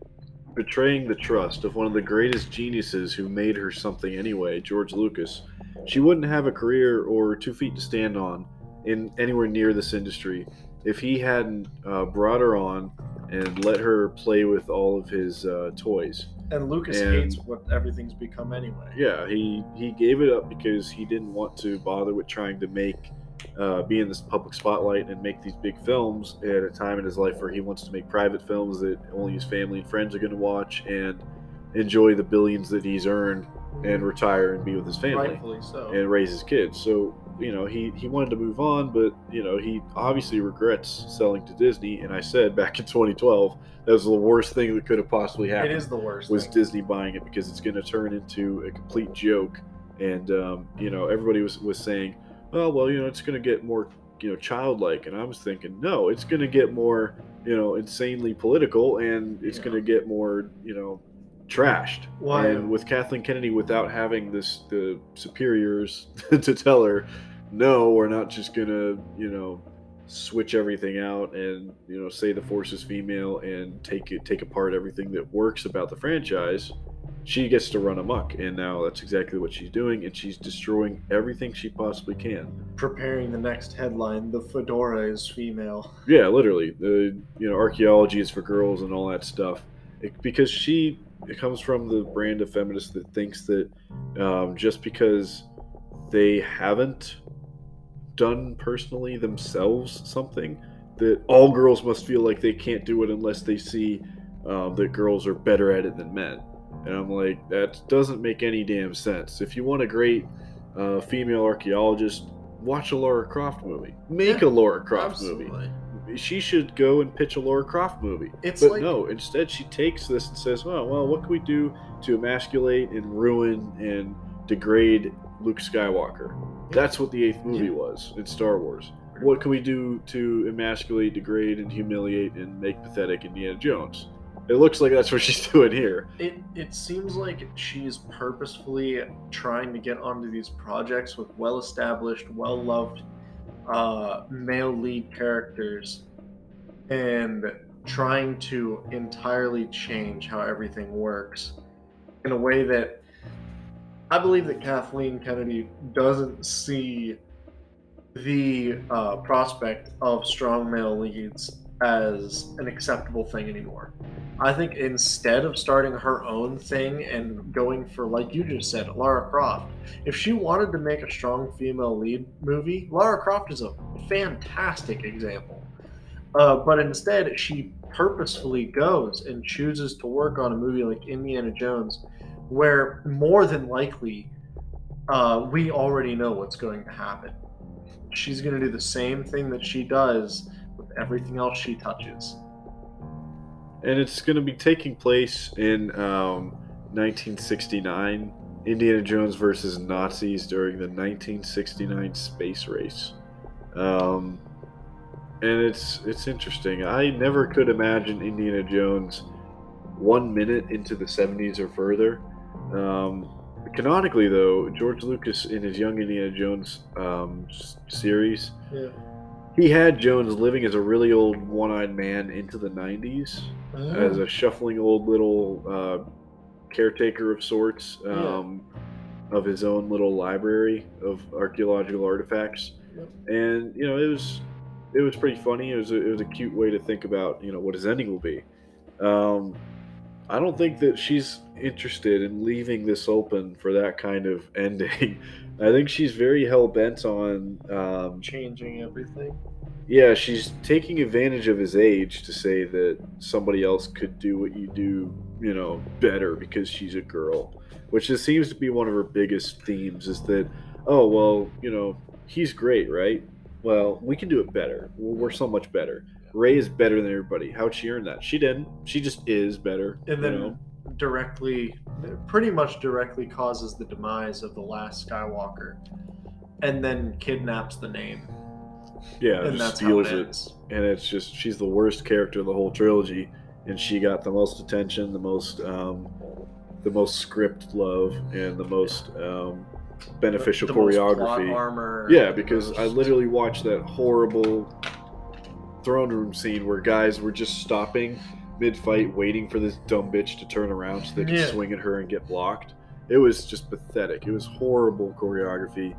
betraying the trust of one of the greatest geniuses who made her something anyway, George Lucas, she wouldn't have a career or two feet to stand on in anywhere near this industry if he hadn't uh, brought her on and let her play with all of his uh, toys. And Lucas and, hates what everything's become anyway. Yeah, he he gave it up because he didn't want to bother with trying to make uh, be in this public spotlight and make these big films at a time in his life where he wants to make private films that only his family and friends are going to watch and enjoy the billions that he's earned and retire and be with his family so. and raise his kids. So you know he he wanted to move on, but you know he obviously regrets selling to Disney. And I said back in 2012 that was the worst thing that could have possibly happened. It is the worst. Was thing. Disney buying it because it's going to turn into a complete joke. And um, you know everybody was was saying, oh well, you know it's going to get more you know childlike, and I was thinking no, it's going to get more you know insanely political, and it's yeah. going to get more you know trashed. Why? And with Kathleen Kennedy, without having this the superiors to tell her, no, we're not just gonna, you know, switch everything out and you know say the force is female and take it take apart everything that works about the franchise. She gets to run amok and now that's exactly what she's doing and she's destroying everything she possibly can. Preparing the next headline the fedora is female. Yeah literally the you know archaeology is for girls and all that stuff. It, because she it comes from the brand of feminist that thinks that um, just because they haven't done personally themselves something, that all girls must feel like they can't do it unless they see um, that girls are better at it than men. And I'm like, that doesn't make any damn sense. If you want a great uh, female archaeologist, watch a Laura Croft movie. Make yeah, a Laura Croft absolutely. movie she should go and pitch a Laura Croft movie. It's but like, no, instead she takes this and says, "Well, well, what can we do to emasculate and ruin and degrade Luke Skywalker?" That's what the eighth movie yeah. was in Star Wars. What can we do to emasculate, degrade, and humiliate and make pathetic Indiana Jones? It looks like that's what she's doing here. It it seems like she's purposefully trying to get onto these projects with well established, well loved uh, male lead characters and trying to entirely change how everything works in a way that I believe that Kathleen Kennedy doesn't see the uh, prospect of strong male leads as an acceptable thing anymore. I think instead of starting her own thing and going for, like you just said, Lara Croft, if she wanted to make a strong female lead movie, Lara Croft is a fantastic example. Uh, but instead, she purposefully goes and chooses to work on a movie like Indiana Jones, where more than likely uh, we already know what's going to happen. She's going to do the same thing that she does with everything else she touches. and it's going to be taking place in um, 1969. Indiana Jones versus Nazis during the 1969 space race. Um, and it's it's interesting. I never could imagine Indiana Jones one minute into the 70s or further. Um, canonically, though, George Lucas in his Young Indiana Jones um, s- series, Yeah. he had Jones living as a really old one-eyed man into the 90s as a shuffling old little uh, caretaker of sorts um, of his own little library of archaeological artifacts. Yep. And you know, it was it was pretty funny. It was a, it was a cute way to think about you know what his ending will be. Um, I don't think that she's interested in leaving this open for that kind of ending. I think she's very hell bent on um, changing everything. yeah, she's taking advantage of his age to say that somebody else could do what you do, you know, better because she's a girl. Which just seems to be one of her biggest themes is that, oh, well, you know, he's great, right? Well, we can do it better. We're so much better. Rey is better than everybody. How'd she earn that? She didn't. She just is better. And you then know? directly, pretty much directly causes the demise of the last Skywalker, and then kidnaps the name, yeah, and just that's steals it it. ends. and it's just she's the worst character in the whole trilogy and she got the most attention the most um, the most script love and the most um, beneficial The most plot choreography armor. yeah because i literally watched that horrible throne room scene where guys were just stopping mid-fight waiting for this dumb bitch to turn around so they could Yeah. swing at her and get blocked it was just pathetic it was horrible choreography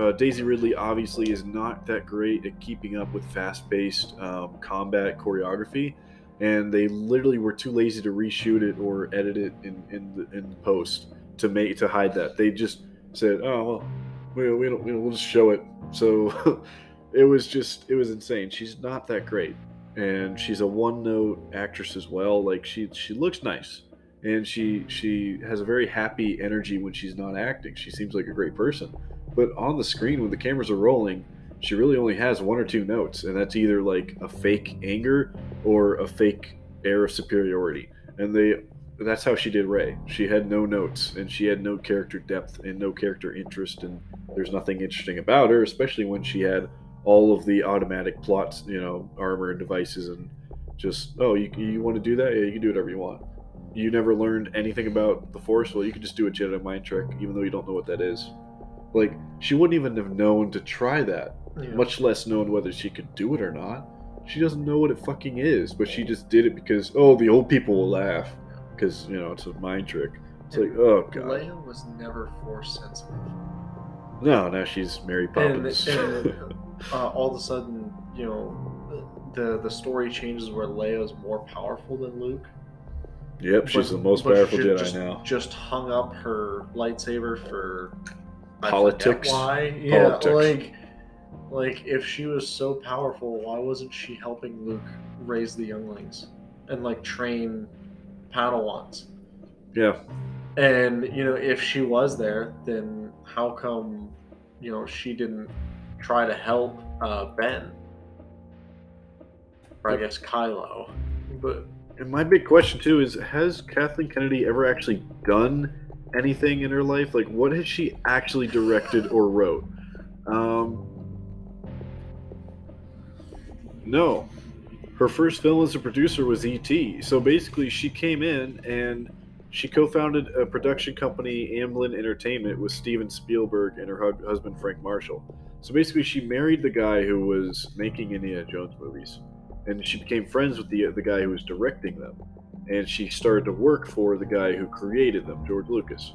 uh, Daisy Ridley obviously is not that great at keeping up with fast-paced um, combat choreography, and they literally were too lazy to reshoot it or edit it in in, the, in post to make to hide that. They just said, "Oh well, we, we don't, we don't, we'll just show it." So it was just it was insane. She's not that great, and she's a one-note actress as well. Like she she looks nice. And she she has a very happy energy when she's not acting. She seems like a great person but on the screen when the cameras are rolling she really only has one or two notes and that's either like a fake anger or a fake air of superiority and they that's how she did Rey she had no notes and she had no character depth and no character interest and there's nothing interesting about her especially when she had all of the automatic plots you know armor and devices and just oh you, you want to do that? Yeah you can do whatever you want. You never learned anything about the force? Well you could just do a jedi mind trick even though you don't know what that is. Like she wouldn't even have known to try that Yeah. much less known whether she could do it or not. She doesn't know what it fucking is but she just did it because oh the old people will laugh because you know it's a mind trick. It's like oh god. Leia was never force sensitive. no now she's mary And, poppins. and uh, all of a sudden, you know, the the story changes where Leia is more powerful than Luke. yep she's the most powerful jedi just, now Just hung up her lightsaber for Politics. Why? Yeah, Politics. like like if she was so powerful, why wasn't she helping Luke raise the younglings and like train Padawans? yeah And you know, if she was there, then how come you know she didn't try to help uh, Ben? Or I guess Kylo. But and my big question too is has kathleen kennedy ever actually done anything in her life? Like what has she actually directed or wrote? Um no. Her first film as a producer was E.T. so basically she came in and she co-founded a production company amblin entertainment with steven spielberg and her husband frank marshall so basically she married the guy who was making indiana jones movies and she became friends with the the guy who was directing them. And she started to work for the guy who created them george lucas.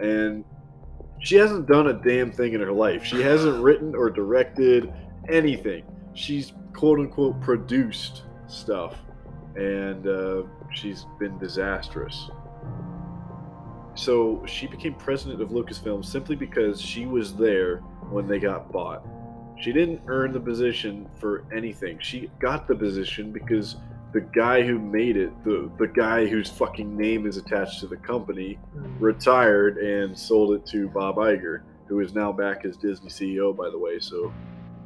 And she hasn't done a damn thing in her life. She hasn't written or directed anything. She's quote unquote produced stuff and uh, she's been disastrous. So she became president of lucasfilm simply because she was there when they got bought she didn't earn the position for anything. She got the position because the guy who made it, the the guy whose fucking name is attached to the company, retired and sold it to Bob Iger, who is now back as Disney CEO, by the way. So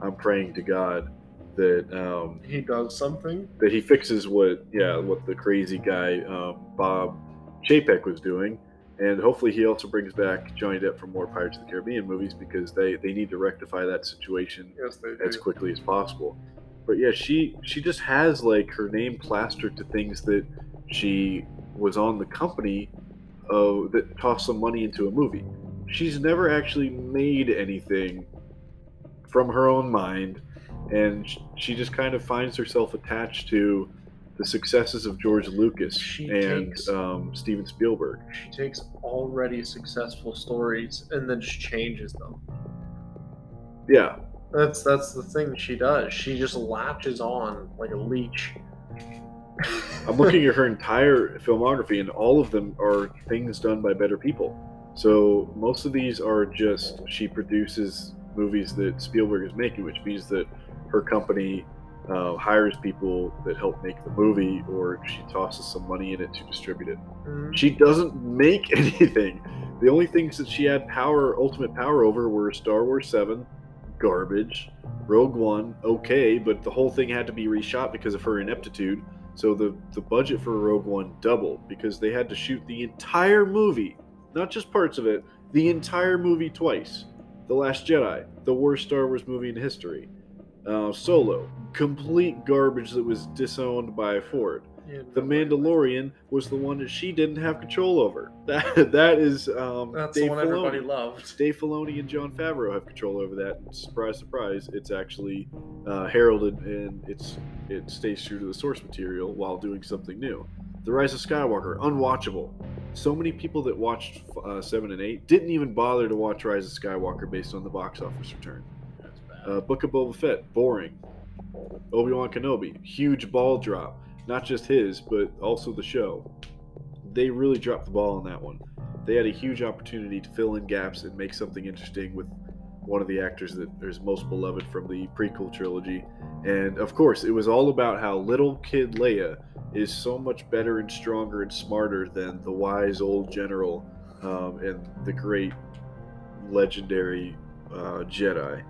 I'm praying to God that um, He does something. that he fixes what yeah what the crazy guy um, Bob Chapek was doing, and hopefully he also brings back Johnny Depp for more Pirates of the Caribbean movies because they they need to rectify that situation Yes, as quickly as possible. But yeah, she she just has like her name plastered to things that she was on the company uh, that tossed some money into a movie. She's never actually made anything from her own mind, and she just kind of finds herself attached to the successes of George Lucas She and takes- um, Steven Spielberg. She takes already successful stories and then just changes them. Yeah, That's that's the thing she does. She just latches on like a leech. I'm looking at her entire filmography, and all of them are things done by better people. So most of these are just she produces movies that Spielberg is making, which means that her company uh, hires people that help make the movie, or she tosses some money in it to distribute it. Mhm. She doesn't make anything. The only things that she had power, ultimate power over, were Star Wars Seven, garbage, Rogue One, okay, but the whole thing had to be reshot because of her ineptitude. So the the budget for Rogue One doubled because they had to shoot the entire movie, not just parts of it, the entire movie twice. The Last Jedi, the worst Star Wars movie in history. Uh, Solo, complete garbage that was disowned by Ford. Yeah, The Mandalorian was the one that she didn't have control over. That that is um, That's Dave the one Filoni. everybody loved. Dave Filoni and Jon Favreau have control over that. And surprise, surprise, it's actually uh, heralded and it's it stays true to the source material while doing something new. The Rise of Skywalker, unwatchable. So many people that watched uh, seven and eight didn't even bother to watch Rise of Skywalker based on the box office return. Uh, Book of Boba Fett, boring. Obi Wan Kenobi, huge ball drop. Not just his, but also the show. They really dropped the ball on that one. They had a huge opportunity to fill in gaps and make something interesting with one of the actors that is most beloved from the prequel trilogy. And of course, it was all about how little kid Leia is so much better and stronger and smarter than the wise old general um, and the great legendary uh, Jedi.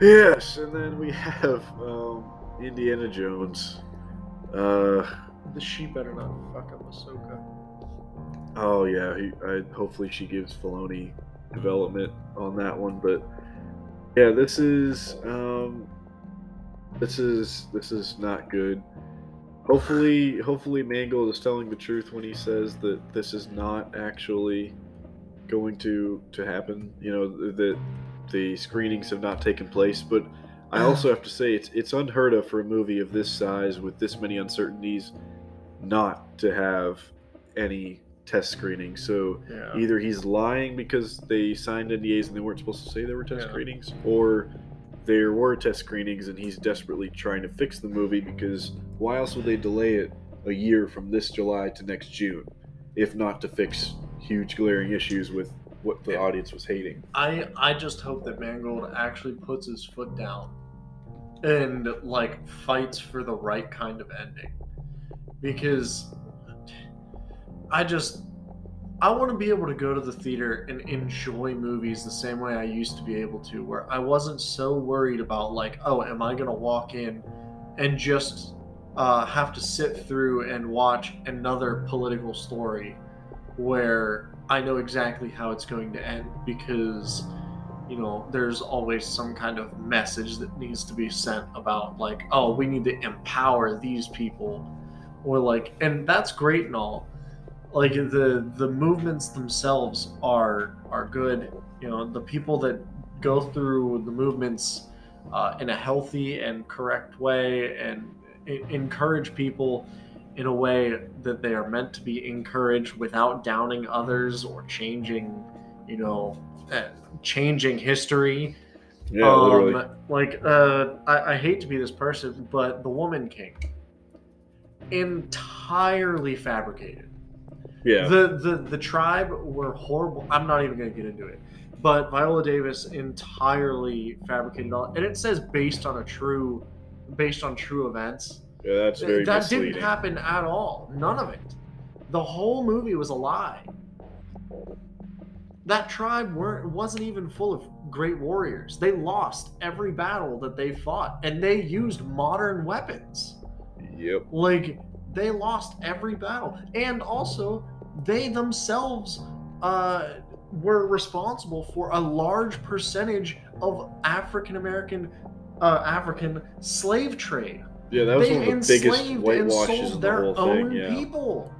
Yes, and then we have um, Indiana Jones. Uh, the she better not fuck up Ahsoka. oh yeah, he, I, hopefully she gives Filoni development on that one. But yeah, this is um, this is this is not good. Hopefully, hopefully Mangold is telling the truth when he says that this is not actually going to to happen. You know that the screenings have not taken place, but I also have to say it's it's unheard of for a movie of this size with this many uncertainties not to have any test screenings. So Yeah. either he's lying because they signed NDAs and they weren't supposed to say there were test Yeah. screenings, or there were test screenings and he's desperately trying to fix the movie because why else would they delay it a year from this July to next June, if not to fix huge glaring issues with what the audience was hating? I I just hope that Mangold actually puts his foot down and like fights for the right kind of ending. Because I just I want to be able to go to the theater and enjoy movies the same way I used to be able to where I wasn't so worried about like, oh, am I going to walk in and just uh, have to sit through and watch another political story where I know exactly how it's going to end because you know there's always some kind of message that needs to be sent about like oh we need to empower these people or like and that's great and all. Like the the movements themselves are are good. You know the people that go through the movements uh, in a healthy and correct way and encourage people in a way that they are meant to be encouraged without downing others or changing, you know, uh, changing history. Yeah, literally. Like, uh, I, I hate to be this person, but the Woman King, entirely fabricated. Yeah. The, the the tribe were horrible. I'm not even gonna get into it. But Viola Davis entirely fabricated all, and it says based on a true, based on true events. Yeah, that's very that misleading. didn't happen at all. None of it. The whole movie was a lie. That tribe weren't wasn't even full of great warriors. They lost every battle that they fought, and they used modern weapons. Yep. Like they lost every battle, and also they themselves uh, were responsible for a large percentage of African American, uh, African slave trade. Yeah, that was they one of the biggest whitewashes sold in the their whole own thing. Yeah. people,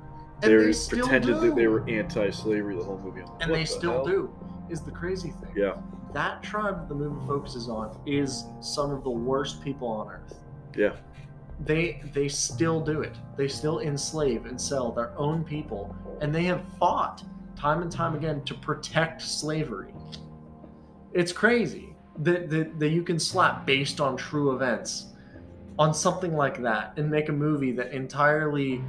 and They, pretended do. that they were anti-slavery the whole movie. Like, and they the still hell? do. Is the crazy thing. Yeah. That tribe that the movie focuses on is some of the worst people on earth. Yeah. They they still do it. They still enslave and sell their own people, and they have fought time and time again to protect slavery. It's crazy that that, that you can slap based on true events on something like that and make a movie that entirely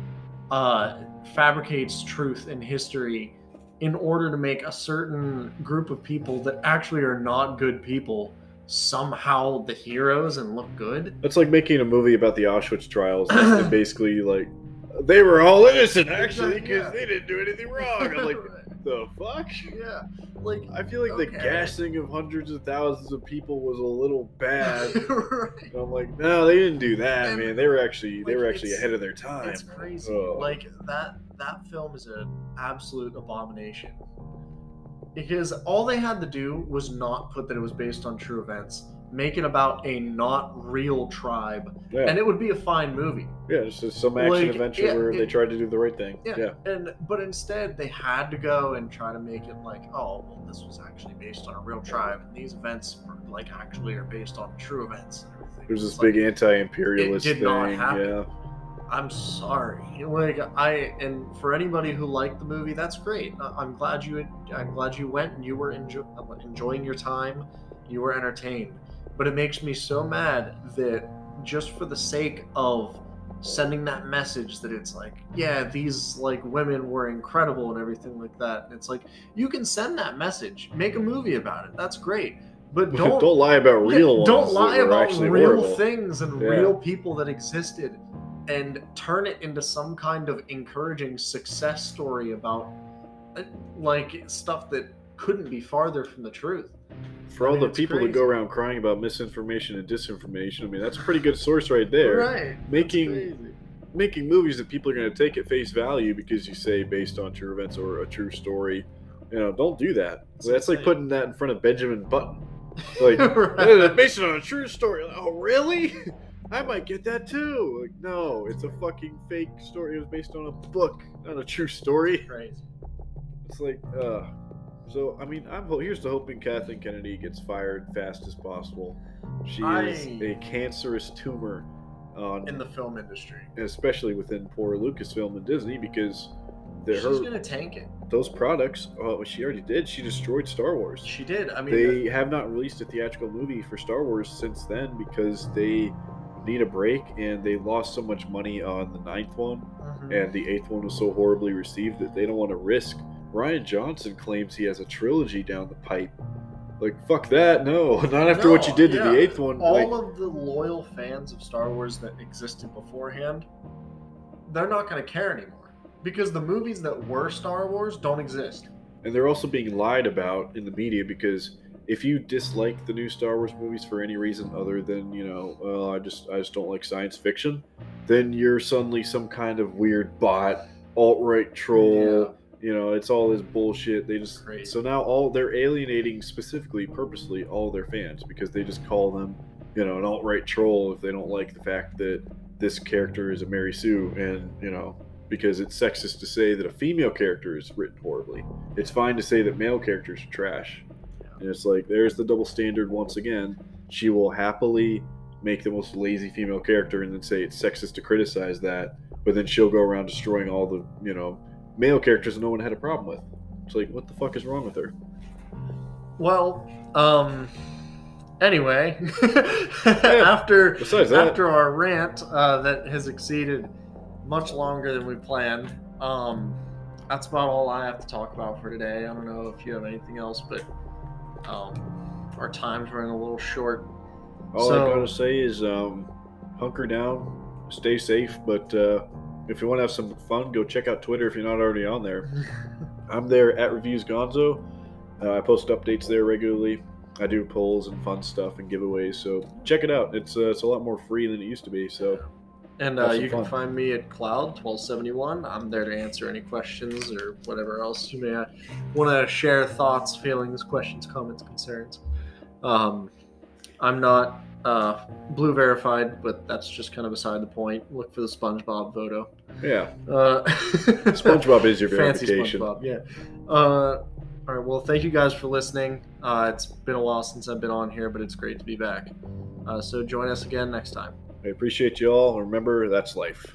uh, fabricates truth and history in order to make a certain group of people that actually are not good people somehow the heroes and look good. It's like making a movie about the Auschwitz trials. and basically, like they were all innocent actually because Yeah. they didn't do anything wrong. I'm like, the fuck? yeah, like I feel like the gassing of hundreds of thousands of people was a little bad. right. I'm like, no, they didn't do that, And, man. They were actually they were actually ahead of their time. It's crazy. Ugh. Like that that film is an absolute abomination. Because all they had to do was not put that it was based on true events. Make it about a not real tribe, yeah, and it would be a fine movie. yeah, just some action like, adventure yeah, where they tried to do the right thing. Yeah. Yeah, And but instead they had to go and try to make it like, oh, well, this was actually based on a real tribe, and these events were, like actually are based on true events and everything. there's this like, big anti-imperialist It did thing. not happen. Yeah, I'm sorry. Like I and for anybody who liked the movie, that's great. I'm glad you I'm glad you went and you were enjo- uh, enjoying your time. You were entertained. But it makes me so mad that just for the sake of sending that message that it's like, yeah, these like women were incredible and everything like that. And it's like you can send that message, make a movie about it. That's great. But don't, don't lie about real ones. Don't lie about real horrible. things and Yeah. real people that existed and turn it into some kind of encouraging success story about uh, like stuff that couldn't be farther from the truth. For all mean, the people that go around crying about misinformation and disinformation, I mean that's a pretty good source right there. Right. Making making movies that people are going to take at face value because you say based on true events or a true story. You know, don't do that. That's like putting that in front of Benjamin Button. Like, Right. "Eh, based on a true story. Like, oh, really? I might get that too. Like, no, it's a fucking fake story. It was based on a book, not a true story. Crazy. It's like, uh. So, I mean, I'm here's to hoping Kathleen Kennedy gets fired fast as possible. She is a cancerous tumor on In the film industry. especially within poor Lucasfilm and Disney because the, She's her gonna tank it. those products. Oh, she already did. She destroyed Star Wars. She did. I mean, They have not released a theatrical movie for Star Wars since then because they need a break and they lost so much money on the ninth one mhm. and the eighth one was so horribly received that they don't want to risk. Rian Johnson claims he has a trilogy down the pipe. Like fuck that, no, not after what you No, did to the eighth one. all like, of the loyal fans of Star Wars that existed beforehand, they're not going to care anymore because the movies that were Star Wars don't exist. and they're also being lied about in the media because if you dislike the new Star Wars movies for any reason other than you know, well, I just I just don't like science fiction, then you're suddenly some kind of weird bot, alt right troll. You know, it's all this mm. bullshit. They just Crazy. so now all they're alienating specifically, purposely, all their fans because they just call them, you know, an alt right troll if they don't like the fact that this character is a Mary Sue, and you know, because it's sexist to say that a female character is written horribly. It's fine to say that male characters are trash, and it's like there's the double standard once again. She will happily make the most lazy female character and then say it's sexist to criticize that, but then she'll go around destroying all the you know male characters no one had a problem with. It's like, what the fuck is wrong with her? Well, um, anyway, after Besides that, after our rant uh, that has exceeded much longer than we planned, um, that's about all I have to talk about for today. I don't know if you have anything else, but um, our time's running a little short. all so- I gotta say is um, hunker down, stay safe. But uh, if you want to have some fun, go check out Twitter if you're not already on there. I'm there at Reviews Gonzo. Uh, I post updates there regularly. I do polls and fun stuff and giveaways. So check it out. It's uh, it's a lot more free than it used to be. So And uh, some you can find me at Cloud1271. I'm there to answer any questions or whatever else you may want to share thoughts, feelings, questions, comments, concerns. Um, I'm not uh, blue verified, but that's just kind of beside the point. Look for the SpongeBob photo. yeah, Uh, SpongeBob is your Fancy verification. SpongeBob, yeah. Uh, all right, well, thank you guys for listening. Uh, it's been a while since I've been on here, but it's great to be back. Uh, so join us again next time. I appreciate you all. Remember, that's life.